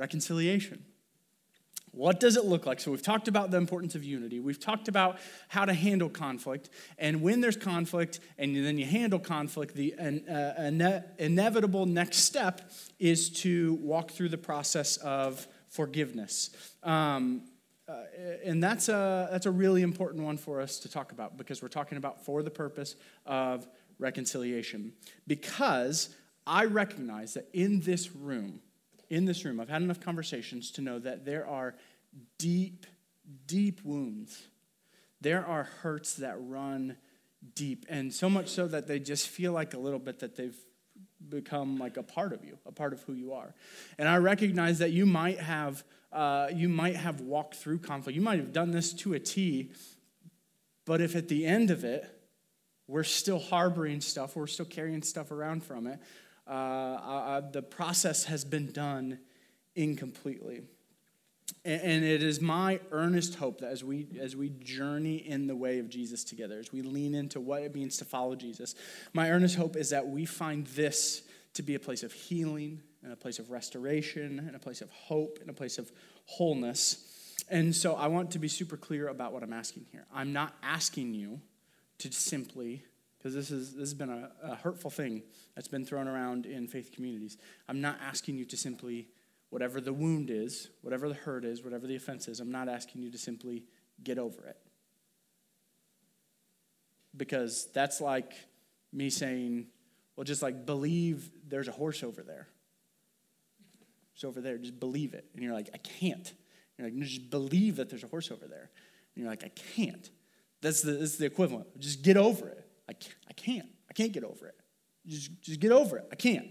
reconciliation. What does it look like? So, we've talked about the importance of unity. We've talked about how to handle conflict. And when there's conflict and then you handle conflict, the uh, ine- inevitable next step is to walk through the process of forgiveness. Um, uh, and that's a, that's a really important one for us to talk about because we're talking about for the purpose of reconciliation. Because I recognize that in this room, in this room, I've had enough conversations to know that there are deep, deep wounds. There are hurts that run deep, and so much so that they just feel like a little bit that they've become like a part of you, a part of who you are. And I recognize that you might have uh, you might have walked through conflict. You might have done this to a T, but if at the end of it we're still harboring stuff, we're still carrying stuff around from it, uh, uh, the process has been done incompletely. And, and it is my earnest hope that as we, as we journey in the way of Jesus together, as we lean into what it means to follow Jesus, my earnest hope is that we find this to be a place of healing, and a place of restoration, and a place of hope, and a place of wholeness. And so I want to be super clear about what I'm asking here. I'm not asking you to simply because this, is, this has been a, a, hurtful thing that's been thrown around in faith communities. I'm not asking you to simply, whatever the wound is, whatever the hurt is, whatever the offense is, I'm not asking you to simply get over it. Because that's like me saying, well, just like believe there's a horse over there. It's over there, just believe it. And you're like, I can't. You're like, just believe that there's a horse over there. And you're like, I can't. That's the, that's the equivalent. Just get over it. I can't, I can't. I can't get over it. Just, just get over it. I can't.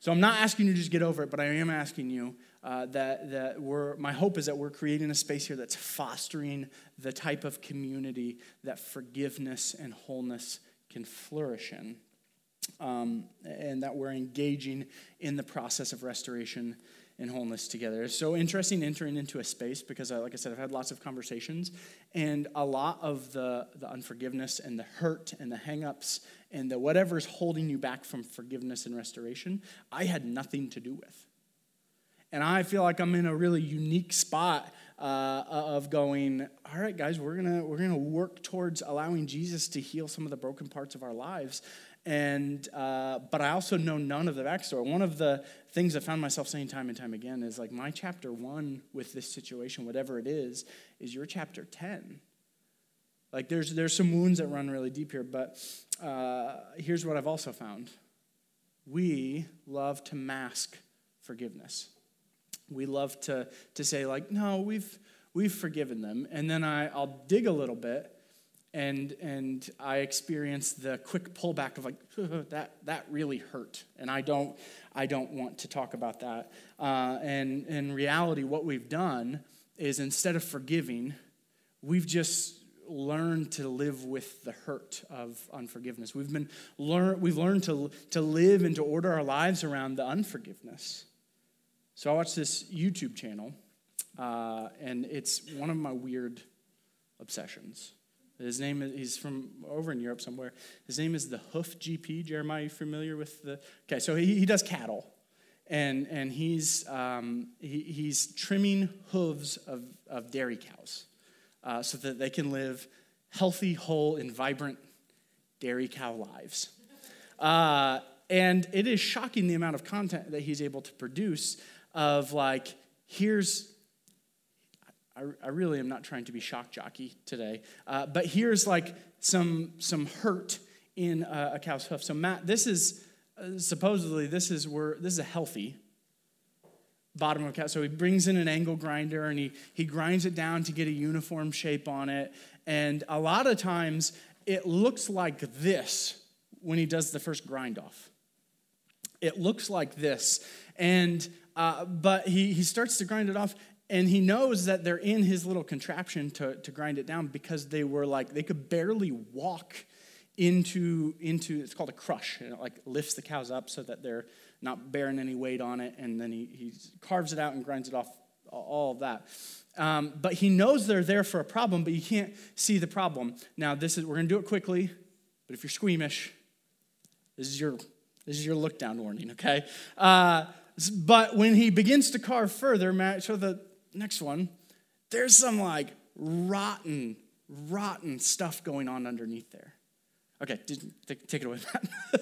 So I'm not asking you to just get over it, but I am asking you uh, that, that we're, my hope is that we're creating a space here that's fostering the type of community that forgiveness and wholeness can flourish in. Um, and that we're engaging in the process of restoration and wholeness together. It's so interesting entering into a space because, uh, like I said, I've had lots of conversations, and a lot of the, the unforgiveness and the hurt and the hangups and the whatever is holding you back from forgiveness and restoration, I had nothing to do with. And I feel like I'm in a really unique spot uh, of going, all right, guys, we're gonna we're gonna work towards allowing Jesus to heal some of the broken parts of our lives and uh, but I also know none of the backstory. One of the things I found myself saying time and time again is like my chapter one with this situation, whatever it is, is your chapter ten. Like there's there's some wounds that run really deep here, but uh, here's what I've also found: we love to mask forgiveness. We love to to say like, no, we've we've forgiven them, and then I I'll dig a little bit and and I experienced the quick pullback of like that that really hurt, and I don't I don't want to talk about that. Uh, and in reality, what we've done is instead of forgiving, we've just learned to live with the hurt of unforgiveness. We've been learn we've learned to to live and to order our lives around the unforgiveness. So I watched this YouTube channel, uh, and it's one of my weird obsessions. His name is, he's from over in Europe somewhere. His name is the Hoof GP. Jeremiah, you familiar with the? Okay, so he, he does cattle. And, and he's, um, he, he's trimming hooves of, of dairy cows uh, so that they can live healthy, whole, and vibrant dairy cow lives. Uh, and it is shocking the amount of content that he's able to produce of like, here's I, I really am not trying to be shock jockey today, uh, but here's like some some hurt in a, a cow's hoof. So Matt, this is uh, supposedly this is where this is a healthy bottom of a cow. So he brings in an angle grinder and he he grinds it down to get a uniform shape on it. And a lot of times it looks like this when he does the first grind off. It looks like this, and uh, but he he starts to grind it off, and he knows that they're in his little contraption to, to grind it down because they were like they could barely walk into into it's called a crush and it like lifts the cows up so that they're not bearing any weight on it and then he, he carves it out and grinds it off all of that. Um, but he knows they're there for a problem but you can't see the problem. Now this is we're going to do it quickly but if you're squeamish this is your this is your look down warning okay? Uh, but when he begins to carve further, show the next one, there's some like rotten, rotten stuff going on underneath there. Okay, take it away,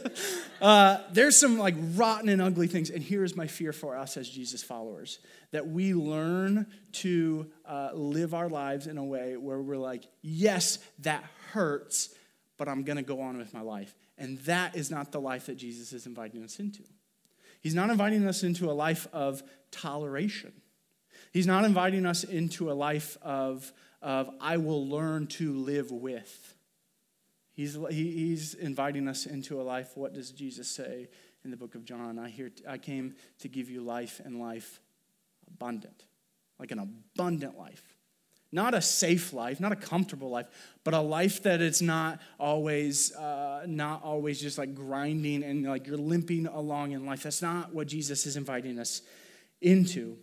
uh, there's some like rotten and ugly things, and here is my fear for us as Jesus followers that we learn to uh, live our lives in a way where we're like, yes, that hurts, but I'm gonna go on with my life. And that is not the life that Jesus is inviting us into. He's not inviting us into a life of toleration. He's not inviting us into a life of, of I will learn to live with. He's, he, he's inviting us into a life. What does Jesus say in the book of John? I, hear, I came to give you life and life abundant, like an abundant life. Not a safe life, not a comfortable life, but a life that is not always, uh, not always just like grinding and like you're limping along in life. That's not what Jesus is inviting us into.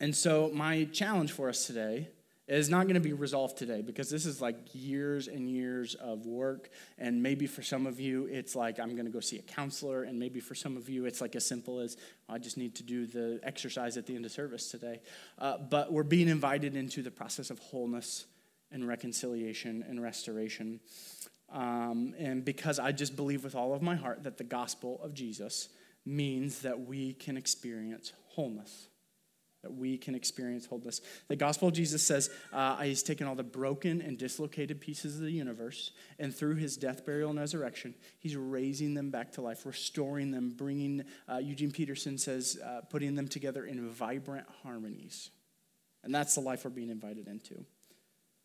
And so, my challenge for us today is not going to be resolved today because this is like years and years of work. And maybe for some of you, it's like I'm going to go see a counselor. And maybe for some of you, it's like as simple as I just need to do the exercise at the end of service today. Uh, but we're being invited into the process of wholeness and reconciliation and restoration. Um, and because I just believe with all of my heart that the gospel of Jesus means that we can experience wholeness that we can experience wholeness. The gospel of Jesus says uh, he's taken all the broken and dislocated pieces of the universe, and through his death, burial, and resurrection, he's raising them back to life, restoring them, bringing, uh, Eugene Peterson says, uh, putting them together in vibrant harmonies. And that's the life we're being invited into.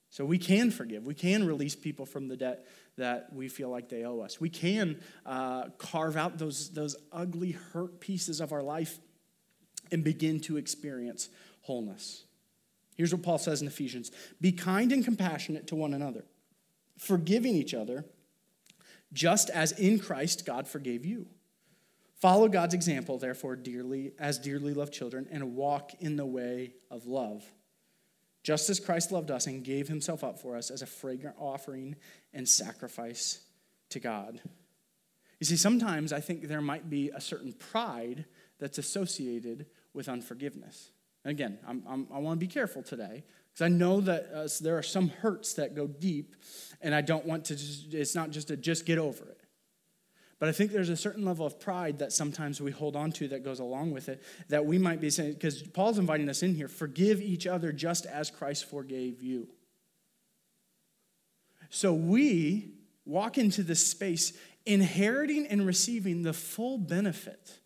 So we can forgive. We can release people from the debt that we feel like they owe us. We can uh, carve out those, those ugly, hurt pieces of our life and begin to experience wholeness. Here's what Paul says in Ephesians Be kind and compassionate to one another, forgiving each other, just as in Christ God forgave you. Follow God's example, therefore, dearly, as dearly loved children, and walk in the way of love. Just as Christ loved us and gave himself up for us as a fragrant offering and sacrifice to God. You see, sometimes I think there might be a certain pride that's associated with unforgiveness. again, I'm, I'm, i want to be careful today because I know that uh, there are some hurts that go deep, and I don't want to just, it's not just to just get over it. But I think there's a certain level of pride that sometimes we hold on to that goes along with it that we might be saying, because Paul's inviting us in here forgive each other just as Christ forgave you. So we walk into this space inheriting and receiving the full benefit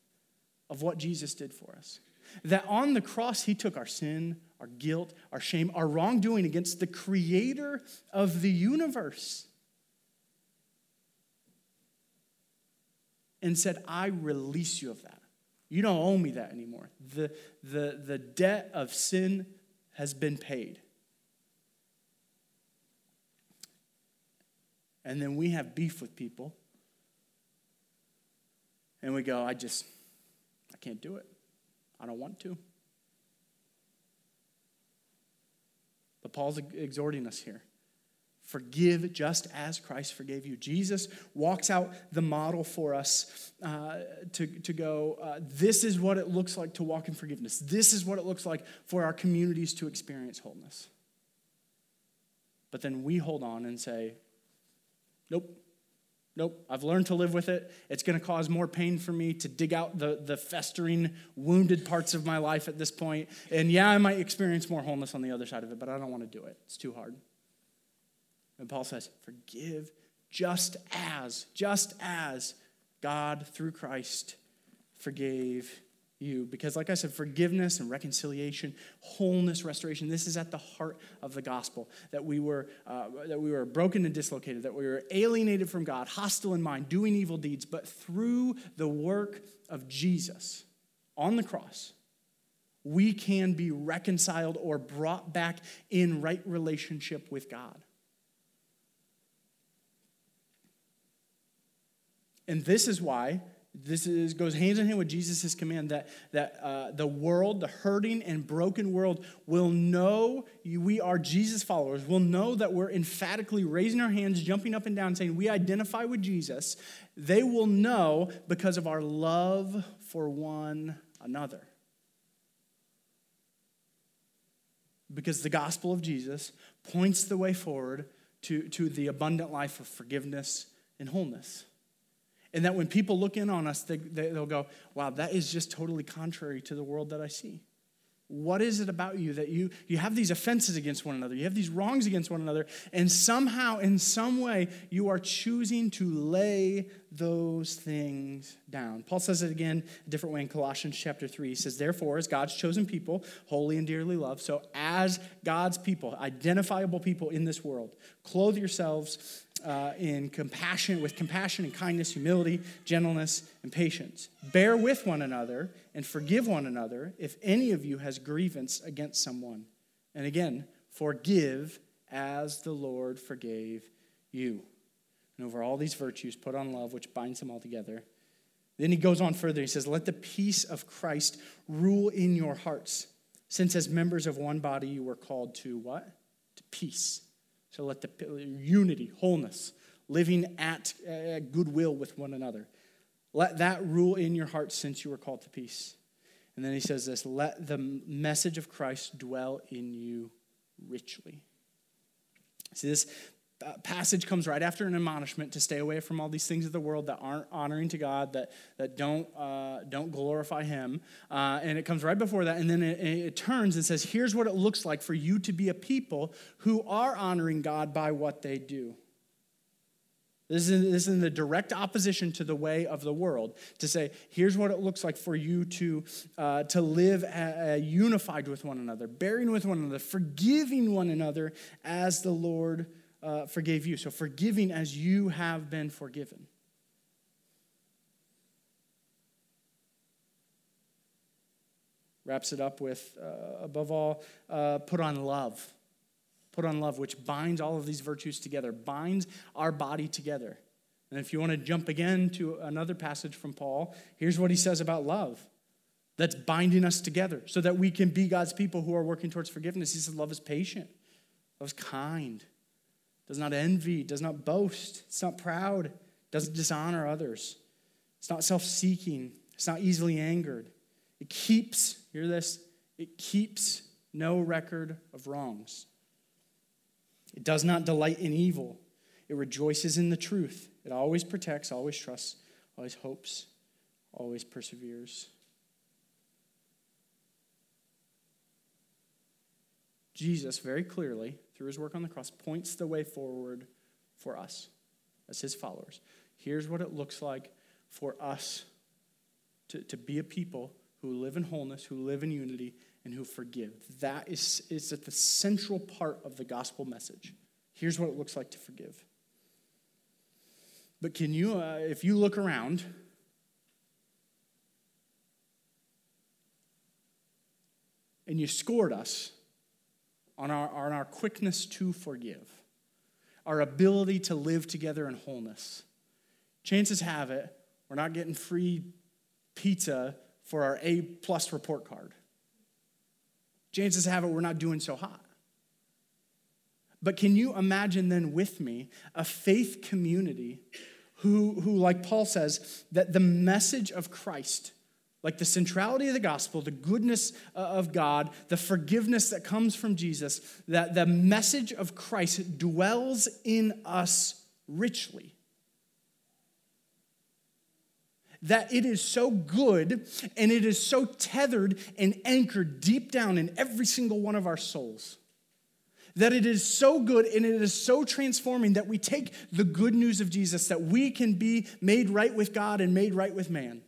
of what Jesus did for us. That on the cross, he took our sin, our guilt, our shame, our wrongdoing against the creator of the universe and said, I release you of that. You don't owe me that anymore. The, the, the debt of sin has been paid. And then we have beef with people. And we go, I just, I can't do it. I don't want to. But Paul's exhorting us here. Forgive just as Christ forgave you. Jesus walks out the model for us uh, to, to go, uh, this is what it looks like to walk in forgiveness. This is what it looks like for our communities to experience wholeness. But then we hold on and say, nope, Nope, I've learned to live with it. It's going to cause more pain for me to dig out the, the festering, wounded parts of my life at this point. And yeah, I might experience more wholeness on the other side of it, but I don't want to do it. It's too hard. And Paul says, Forgive just as, just as God through Christ forgave you. Because, like I said, forgiveness and reconciliation, wholeness, restoration, this is at the heart of the gospel. That we were, uh, that we were broken and dislocated, that we were alienated from God, hostile in mind, doing evil deeds. But through the work of Jesus on the cross, we can be reconciled or brought back in right relationship with God. And this is why this is, goes hands in hand with Jesus' command that, that uh, the world, the hurting and broken world, will know we are Jesus followers, will know that we're emphatically raising our hands, jumping up and down, saying we identify with Jesus. They will know because of our love for one another. Because the gospel of Jesus points the way forward to, to the abundant life of forgiveness and wholeness. And that when people look in on us, they, they, they'll go, wow, that is just totally contrary to the world that I see. What is it about you that you, you have these offenses against one another? You have these wrongs against one another, and somehow, in some way, you are choosing to lay those things down. Paul says it again a different way in Colossians chapter 3. He says, Therefore, as God's chosen people, holy and dearly loved, so as God's people, identifiable people in this world, clothe yourselves uh, in compassion, with compassion and kindness, humility, gentleness, and patience. Bear with one another and forgive one another if any of you has grievance against someone. And again, forgive as the Lord forgave you. And over all these virtues, put on love, which binds them all together. Then he goes on further. He says, Let the peace of Christ rule in your hearts, since as members of one body you were called to what? To peace so let the unity, wholeness, living at uh, goodwill with one another. Let that rule in your heart since you were called to peace. And then he says this let the message of Christ dwell in you richly. See, this passage comes right after an admonishment to stay away from all these things of the world that aren't honoring to God, that, that don't, uh, don't glorify Him. Uh, and it comes right before that. And then it, it turns and says, Here's what it looks like for you to be a people who are honoring God by what they do. This is, this is in the direct opposition to the way of the world. To say, here's what it looks like for you to, uh, to live a, a unified with one another, bearing with one another, forgiving one another as the Lord uh, forgave you. So, forgiving as you have been forgiven. Wraps it up with, uh, above all, uh, put on love. Put on love, which binds all of these virtues together, binds our body together. And if you want to jump again to another passage from Paul, here's what he says about love that's binding us together so that we can be God's people who are working towards forgiveness. He says, Love is patient, love is kind, does not envy, does not boast, it's not proud, doesn't dishonor others, it's not self seeking, it's not easily angered. It keeps, hear this, it keeps no record of wrongs. It does not delight in evil, it rejoices in the truth. It always protects, always trusts, always hopes, always perseveres. Jesus very clearly through his work on the cross, points the way forward for us as his followers. Here's what it looks like for us to, to be a people who live in wholeness, who live in unity, and who forgive. That is, is at the central part of the gospel message. Here's what it looks like to forgive. But can you, uh, if you look around, and you scored us on our, on our quickness to forgive, our ability to live together in wholeness. Chances have it, we're not getting free pizza for our A plus report card. Chances have it, we're not doing so hot. But can you imagine then with me a faith community who, who, like Paul says, that the message of Christ like the centrality of the gospel, the goodness uh, of God, the forgiveness that comes from Jesus, that the message of Christ dwells in us richly. That it is so good and it is so tethered and anchored deep down in every single one of our souls that it is so good and it is so transforming that we take the good news of Jesus that we can be made right with God and made right with man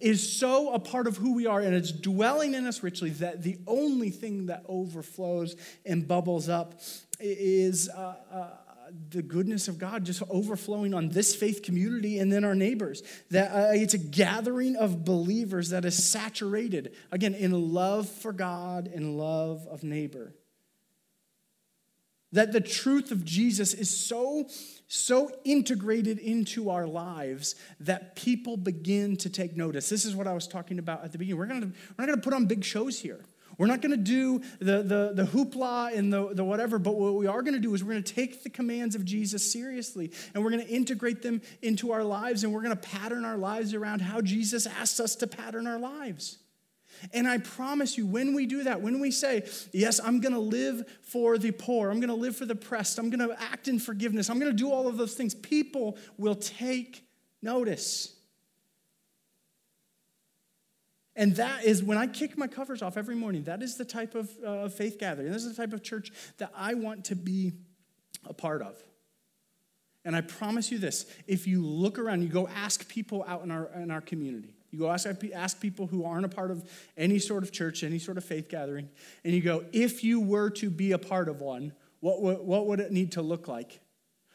is so a part of who we are and it's dwelling in us richly that the only thing that overflows and bubbles up is uh, uh, the goodness of God just overflowing on this faith community and then our neighbors. That uh, it's a gathering of believers that is saturated, again, in love for God and love of neighbor. That the truth of Jesus is so so integrated into our lives that people begin to take notice. This is what I was talking about at the beginning. We're, gonna, we're not going to put on big shows here. We're not going to do the, the, the hoopla and the, the whatever, but what we are going to do is we're going to take the commands of Jesus seriously and we're going to integrate them into our lives and we're going to pattern our lives around how Jesus asks us to pattern our lives. And I promise you, when we do that, when we say, Yes, I'm going to live for the poor, I'm going to live for the oppressed, I'm going to act in forgiveness, I'm going to do all of those things, people will take notice. And that is when I kick my covers off every morning, that is the type of uh, faith gathering. This is the type of church that I want to be a part of. And I promise you this if you look around, you go ask people out in our, in our community, you go ask, ask people who aren't a part of any sort of church, any sort of faith gathering, and you go, if you were to be a part of one, what, what, what would it need to look like?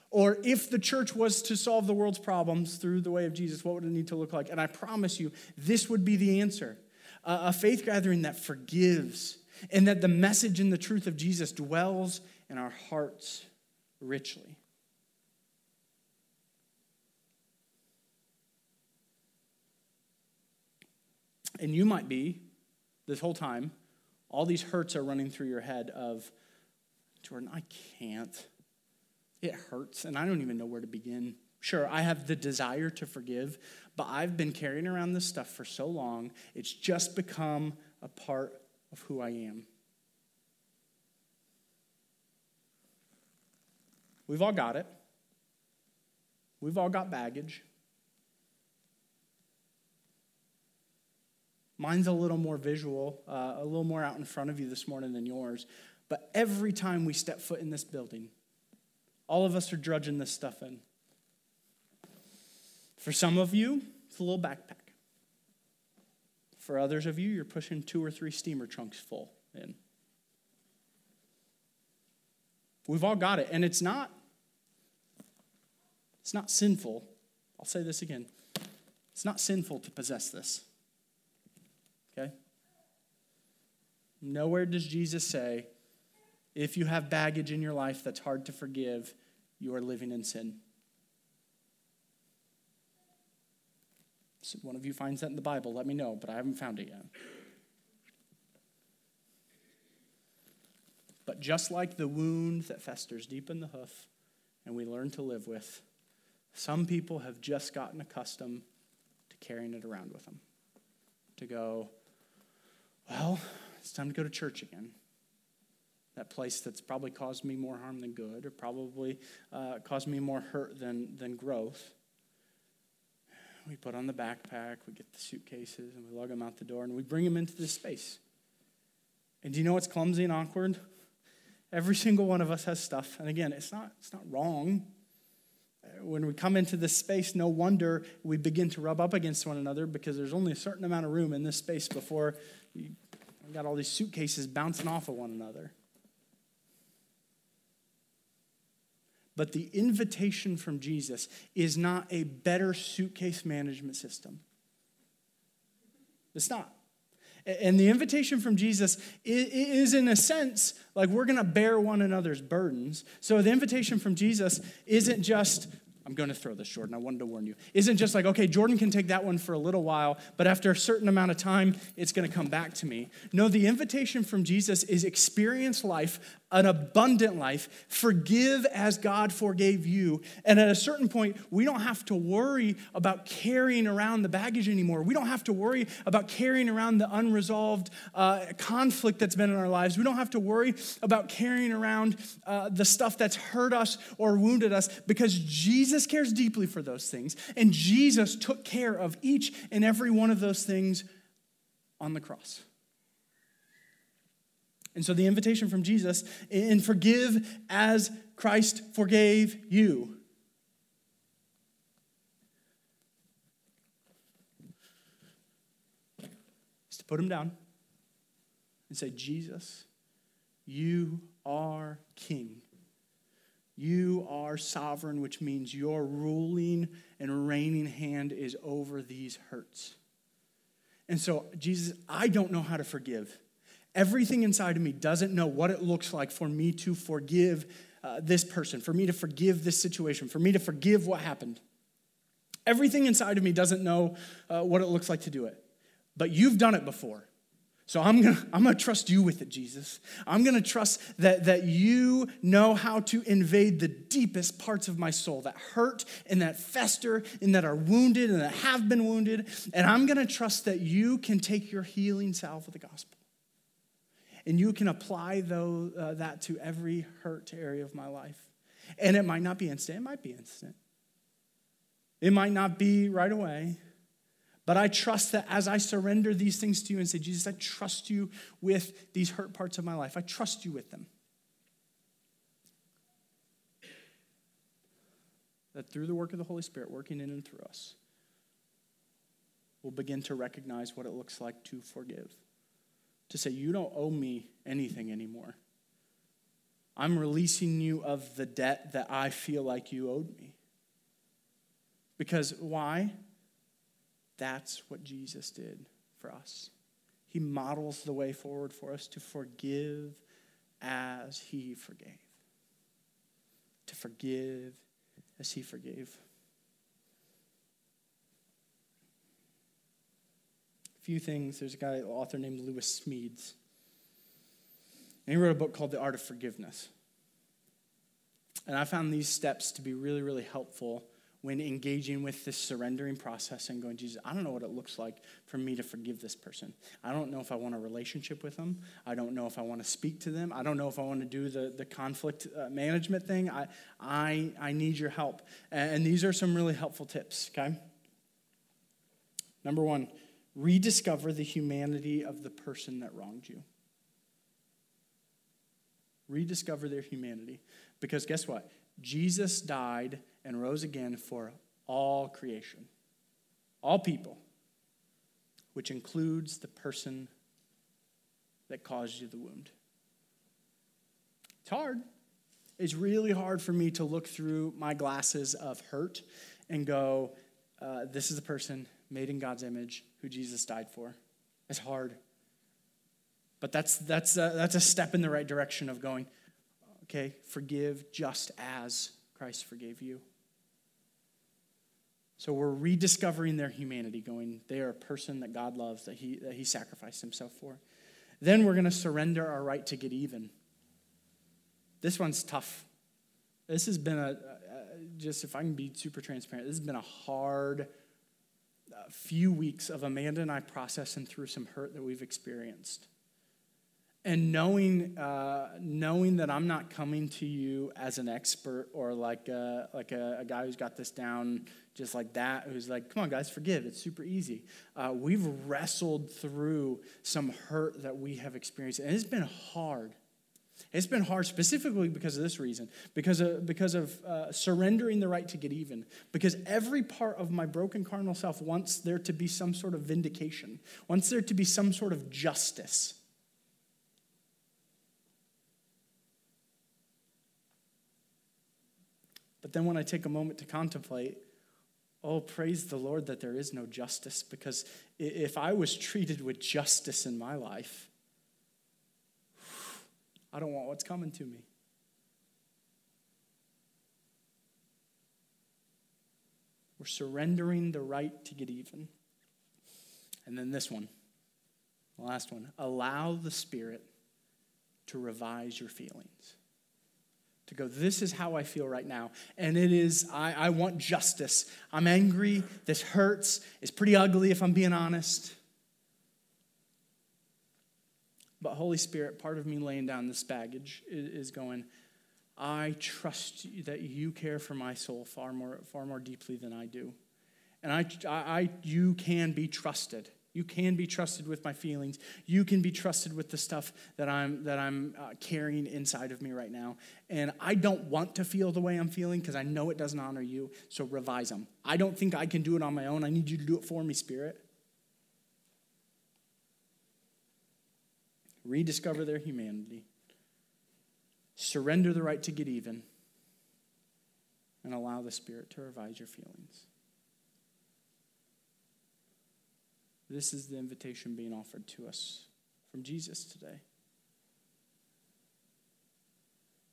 Or if the church was to solve the world's problems through the way of Jesus, what would it need to look like? And I promise you, this would be the answer a faith gathering that forgives, and that the message and the truth of Jesus dwells in our hearts richly. And you might be, this whole time, all these hurts are running through your head of, Jordan, I can't. It hurts, and I don't even know where to begin. Sure, I have the desire to forgive, but I've been carrying around this stuff for so long, it's just become a part of who I am. We've all got it. We've all got baggage. Mine's a little more visual, uh, a little more out in front of you this morning than yours. But every time we step foot in this building, all of us are drudging this stuff in. For some of you, it's a little backpack. For others of you, you're pushing two or three steamer trunks full in. We've all got it, and it's not it's not sinful. I'll say this again. It's not sinful to possess this. Okay? Nowhere does Jesus say if you have baggage in your life that's hard to forgive, you are living in sin. So one of you finds that in the Bible, let me know, but I haven't found it yet. But just like the wound that festers deep in the hoof and we learn to live with, some people have just gotten accustomed to carrying it around with them. To go, well, it's time to go to church again that place that's probably caused me more harm than good, or probably uh, caused me more hurt than, than growth. We put on the backpack, we get the suitcases, and we lug them out the door, and we bring them into this space. And do you know what's clumsy and awkward? Every single one of us has stuff. And again, it's not, it's not wrong. When we come into this space, no wonder we begin to rub up against one another because there's only a certain amount of room in this space before you got all these suitcases bouncing off of one another. But the invitation from Jesus is not a better suitcase management system. It's not. And the invitation from Jesus is, in a sense, like we're going to bear one another's burdens. So the invitation from Jesus isn't just I'm going to throw this, Jordan. I wanted to warn you. Isn't just like, okay, Jordan can take that one for a little while, but after a certain amount of time, it's going to come back to me. No, the invitation from Jesus is experience life, an abundant life, forgive as God forgave you. And at a certain point, we don't have to worry about carrying around the baggage anymore. We don't have to worry about carrying around the unresolved uh, conflict that's been in our lives. We don't have to worry about carrying around uh, the stuff that's hurt us or wounded us because Jesus Jesus cares deeply for those things, and Jesus took care of each and every one of those things on the cross. And so the invitation from Jesus, and forgive as Christ forgave you. Is to put him down and say, Jesus, you are King. You are sovereign, which means your ruling and reigning hand is over these hurts. And so, Jesus, I don't know how to forgive. Everything inside of me doesn't know what it looks like for me to forgive uh, this person, for me to forgive this situation, for me to forgive what happened. Everything inside of me doesn't know uh, what it looks like to do it. But you've done it before. So I'm going to I'm going to trust you with it, Jesus. I'm going to trust that, that you know how to invade the deepest parts of my soul that hurt and that fester and that are wounded and that have been wounded. And I'm going to trust that you can take your healing salve of the gospel and you can apply though, uh, that to every hurt area of my life. And it might not be instant, it might be instant. It might not be right away. But I trust that as I surrender these things to you and say, Jesus, I trust you with these hurt parts of my life. I trust you with them. That through the work of the Holy Spirit working in and through us, we'll begin to recognize what it looks like to forgive. To say, You don't owe me anything anymore. I'm releasing you of the debt that I feel like you owed me. Because why? That's what Jesus did for us. He models the way forward for us to forgive as he forgave. To forgive as he forgave. Few things. There's a guy, author named Lewis Smedes. And he wrote a book called The Art of Forgiveness. And I found these steps to be really, really helpful when engaging with this surrendering process and going, Jesus, I don't know what it looks like for me to forgive this person. I don't know if I want a relationship with them. I don't know if I want to speak to them. I don't know if I want to do the, the conflict uh, management thing. I, I, I need your help. And these are some really helpful tips, okay? Number one, rediscover the humanity of the person that wronged you. Rediscover their humanity. Because guess what? Jesus died and rose again for all creation, all people, which includes the person that caused you the wound. It's hard. It's really hard for me to look through my glasses of hurt and go, uh, this is the person made in God's image who Jesus died for. It's hard. But that's, that's, a, that's a step in the right direction of going, okay, forgive just as Christ forgave you. So we're rediscovering their humanity, going, they are a person that God loves, that He, that he sacrificed Himself for. Then we're going to surrender our right to get even. This one's tough. This has been a, just if I can be super transparent, this has been a hard few weeks of Amanda and I processing through some hurt that we've experienced and knowing uh, knowing that I'm not coming to you as an expert or like a, like a, a, guy who's got this down just like that, who's like, come on, guys, forgive. It's super easy. Uh, we've wrestled through some hurt that we have experienced, and it's been hard. It's been hard specifically because of this reason, because of, because of uh, surrendering the right to get even. Because every part of my broken carnal self wants there to be some sort of vindication, wants there to be some sort of justice. But then when I take a moment to contemplate, oh, praise the Lord that there is no justice, because if I was treated with justice in my life, I don't want what's coming to me. We're surrendering the right to get even. And then this one, the last one allow the Spirit to revise your feelings to go, this is how I feel right now. And it is, I, I want justice. I'm angry. This hurts. It's pretty ugly if I'm being honest. But Holy Spirit, part of me laying down this baggage is, going, I trust that you care for my soul far more, far more deeply than I do. And I, I, you can be trusted. You can be trusted with my feelings. You can be trusted with the stuff that I'm that I'm uh, carrying inside of me right now. And I don't want to feel the way I'm feeling because I know it doesn't honor you. So revise them. I don't think I can do it on my own. I need you to do it for me, Spirit. Rediscover their humanity. Surrender the right to get even. And allow the Spirit to revise your feelings. This is the invitation being offered to us from Jesus today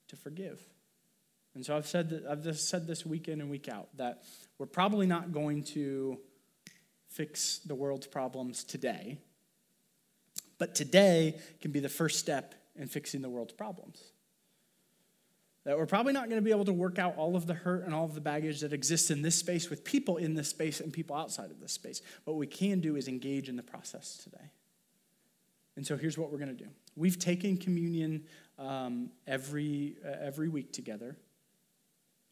to forgive. And so I've said that I've just said this week in and week out that we're probably not going to fix the world's problems today, But today can be the first step in fixing the world's problems. That we're probably not going to be able to work out all of the hurt and all of the baggage that exists in this space with people in this space and people outside of this space. What we can do is engage in the process today. And so here's what we're going to do. We've taken communion um, every, uh, every week together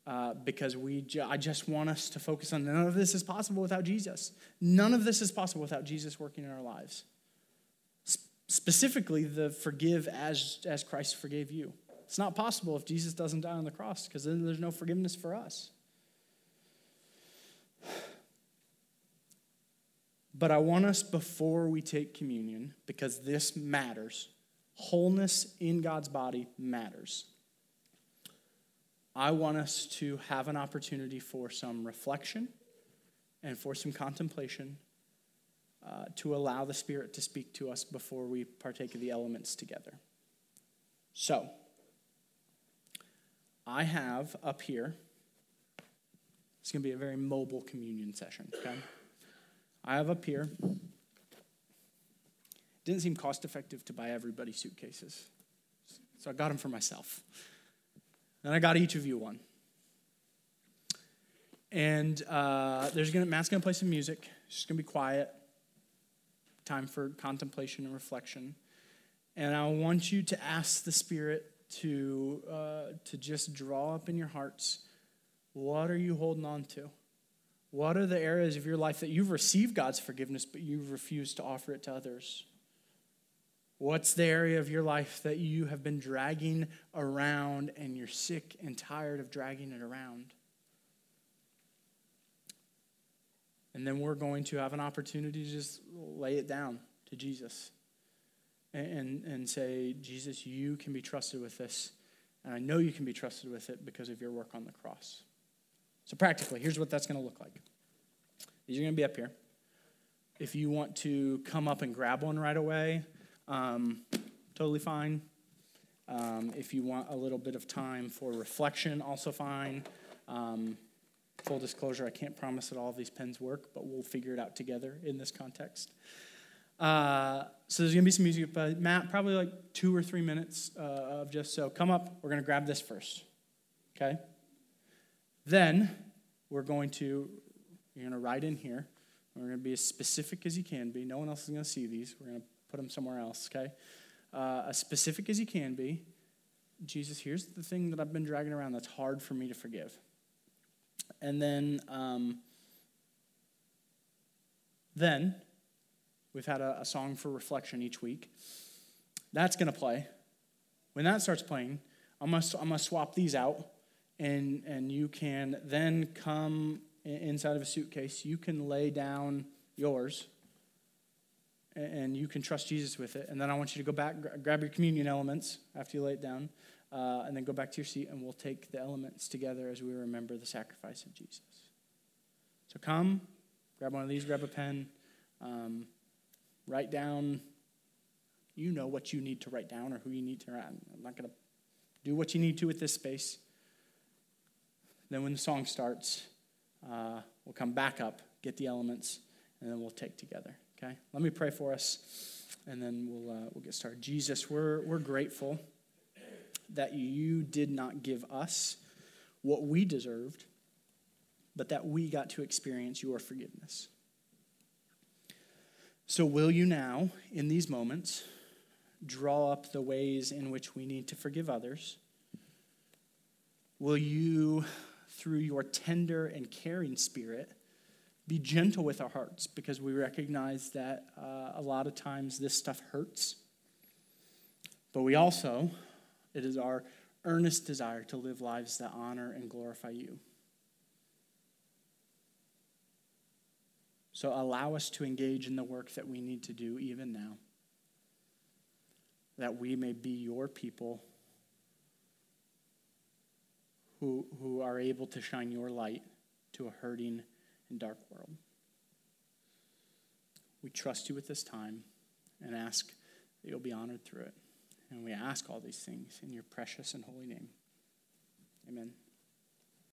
uh, because we ju- I just want us to focus on none of this is possible without Jesus. None of this is possible without Jesus working in our lives. Specifically, the forgive as, as Christ forgave you. It's not possible if Jesus doesn't die on the cross because then there's no forgiveness for us. But I want us before we take communion, because this matters, wholeness in God's body matters. I want us to have an opportunity for some reflection and for some contemplation uh, to allow the Spirit to speak to us before we partake of the elements together. So, I have up here, it's going to be a very mobile communion session, okay? I have up here, didn't seem cost effective to buy everybody suitcases. So I got them for myself. And I got each of you one. And uh, there's gonna Matt's gonna play some music. It's just gonna be quiet. Time for contemplation and reflection. And I want you to ask the Spirit to, uh, to just draw up in your hearts what are you holding on to? What are the areas of your life that you've received God's forgiveness, but you've refused to offer it to others? What's the area of your life that you have been dragging around and you're sick and tired of dragging it around? And then we're going to have an opportunity to just lay it down to Jesus and, and say, Jesus, you can be trusted with this. And I know you can be trusted with it because of your work on the cross. So, practically, here's what that's going to look like. These are going to be up here. If you want to come up and grab one right away, um, totally fine. Um, if you want a little bit of time for reflection, also fine. Um, full disclosure, I can't promise that all of these pens work, but we'll figure it out together in this context. Uh, so there's going to be some music, but Matt, probably like two or three minutes uh, of just so come up. We're going to grab this first. Okay? Then we're going to, you're going to write in here. We're going to be as specific as you can be. No one else is going to see these. We're going to put them somewhere else, okay? Uh, as specific as you can be. Jesus, here's the thing that I've been dragging around that's hard for me to forgive. And then, um, then We've had a, a song for reflection each week. That's going to play. When that starts playing, I'm going to I'm gonna swap these out, and, and you can then come inside of a suitcase. You can lay down yours, and you can trust Jesus with it. And then I want you to go back, grab your communion elements after you lay it down, uh, and then go back to your seat, and we'll take the elements together as we remember the sacrifice of Jesus. So come, grab one of these, grab a pen. Um, Write down, you know what you need to write down or who you need to write. I'm not going to do what you need to with this space. Then when the song starts, uh, we'll come back up, get the elements, and then we'll take together. Okay? Let me pray for us, and then we'll, uh, we'll get started. Jesus, we're, we're grateful that you did not give us what we deserved, but that we got to experience your forgiveness. So, will you now, in these moments, draw up the ways in which we need to forgive others? Will you, through your tender and caring spirit, be gentle with our hearts because we recognize that uh, a lot of times this stuff hurts. But we also, it is our earnest desire to live lives that honor and glorify you. So allow us to engage in the work that we need to do even now, that we may be your people who, who are able to shine your light to a hurting and dark world. We trust you with this time and ask that you'll be honored through it. And we ask all these things in your precious and holy name. Amen.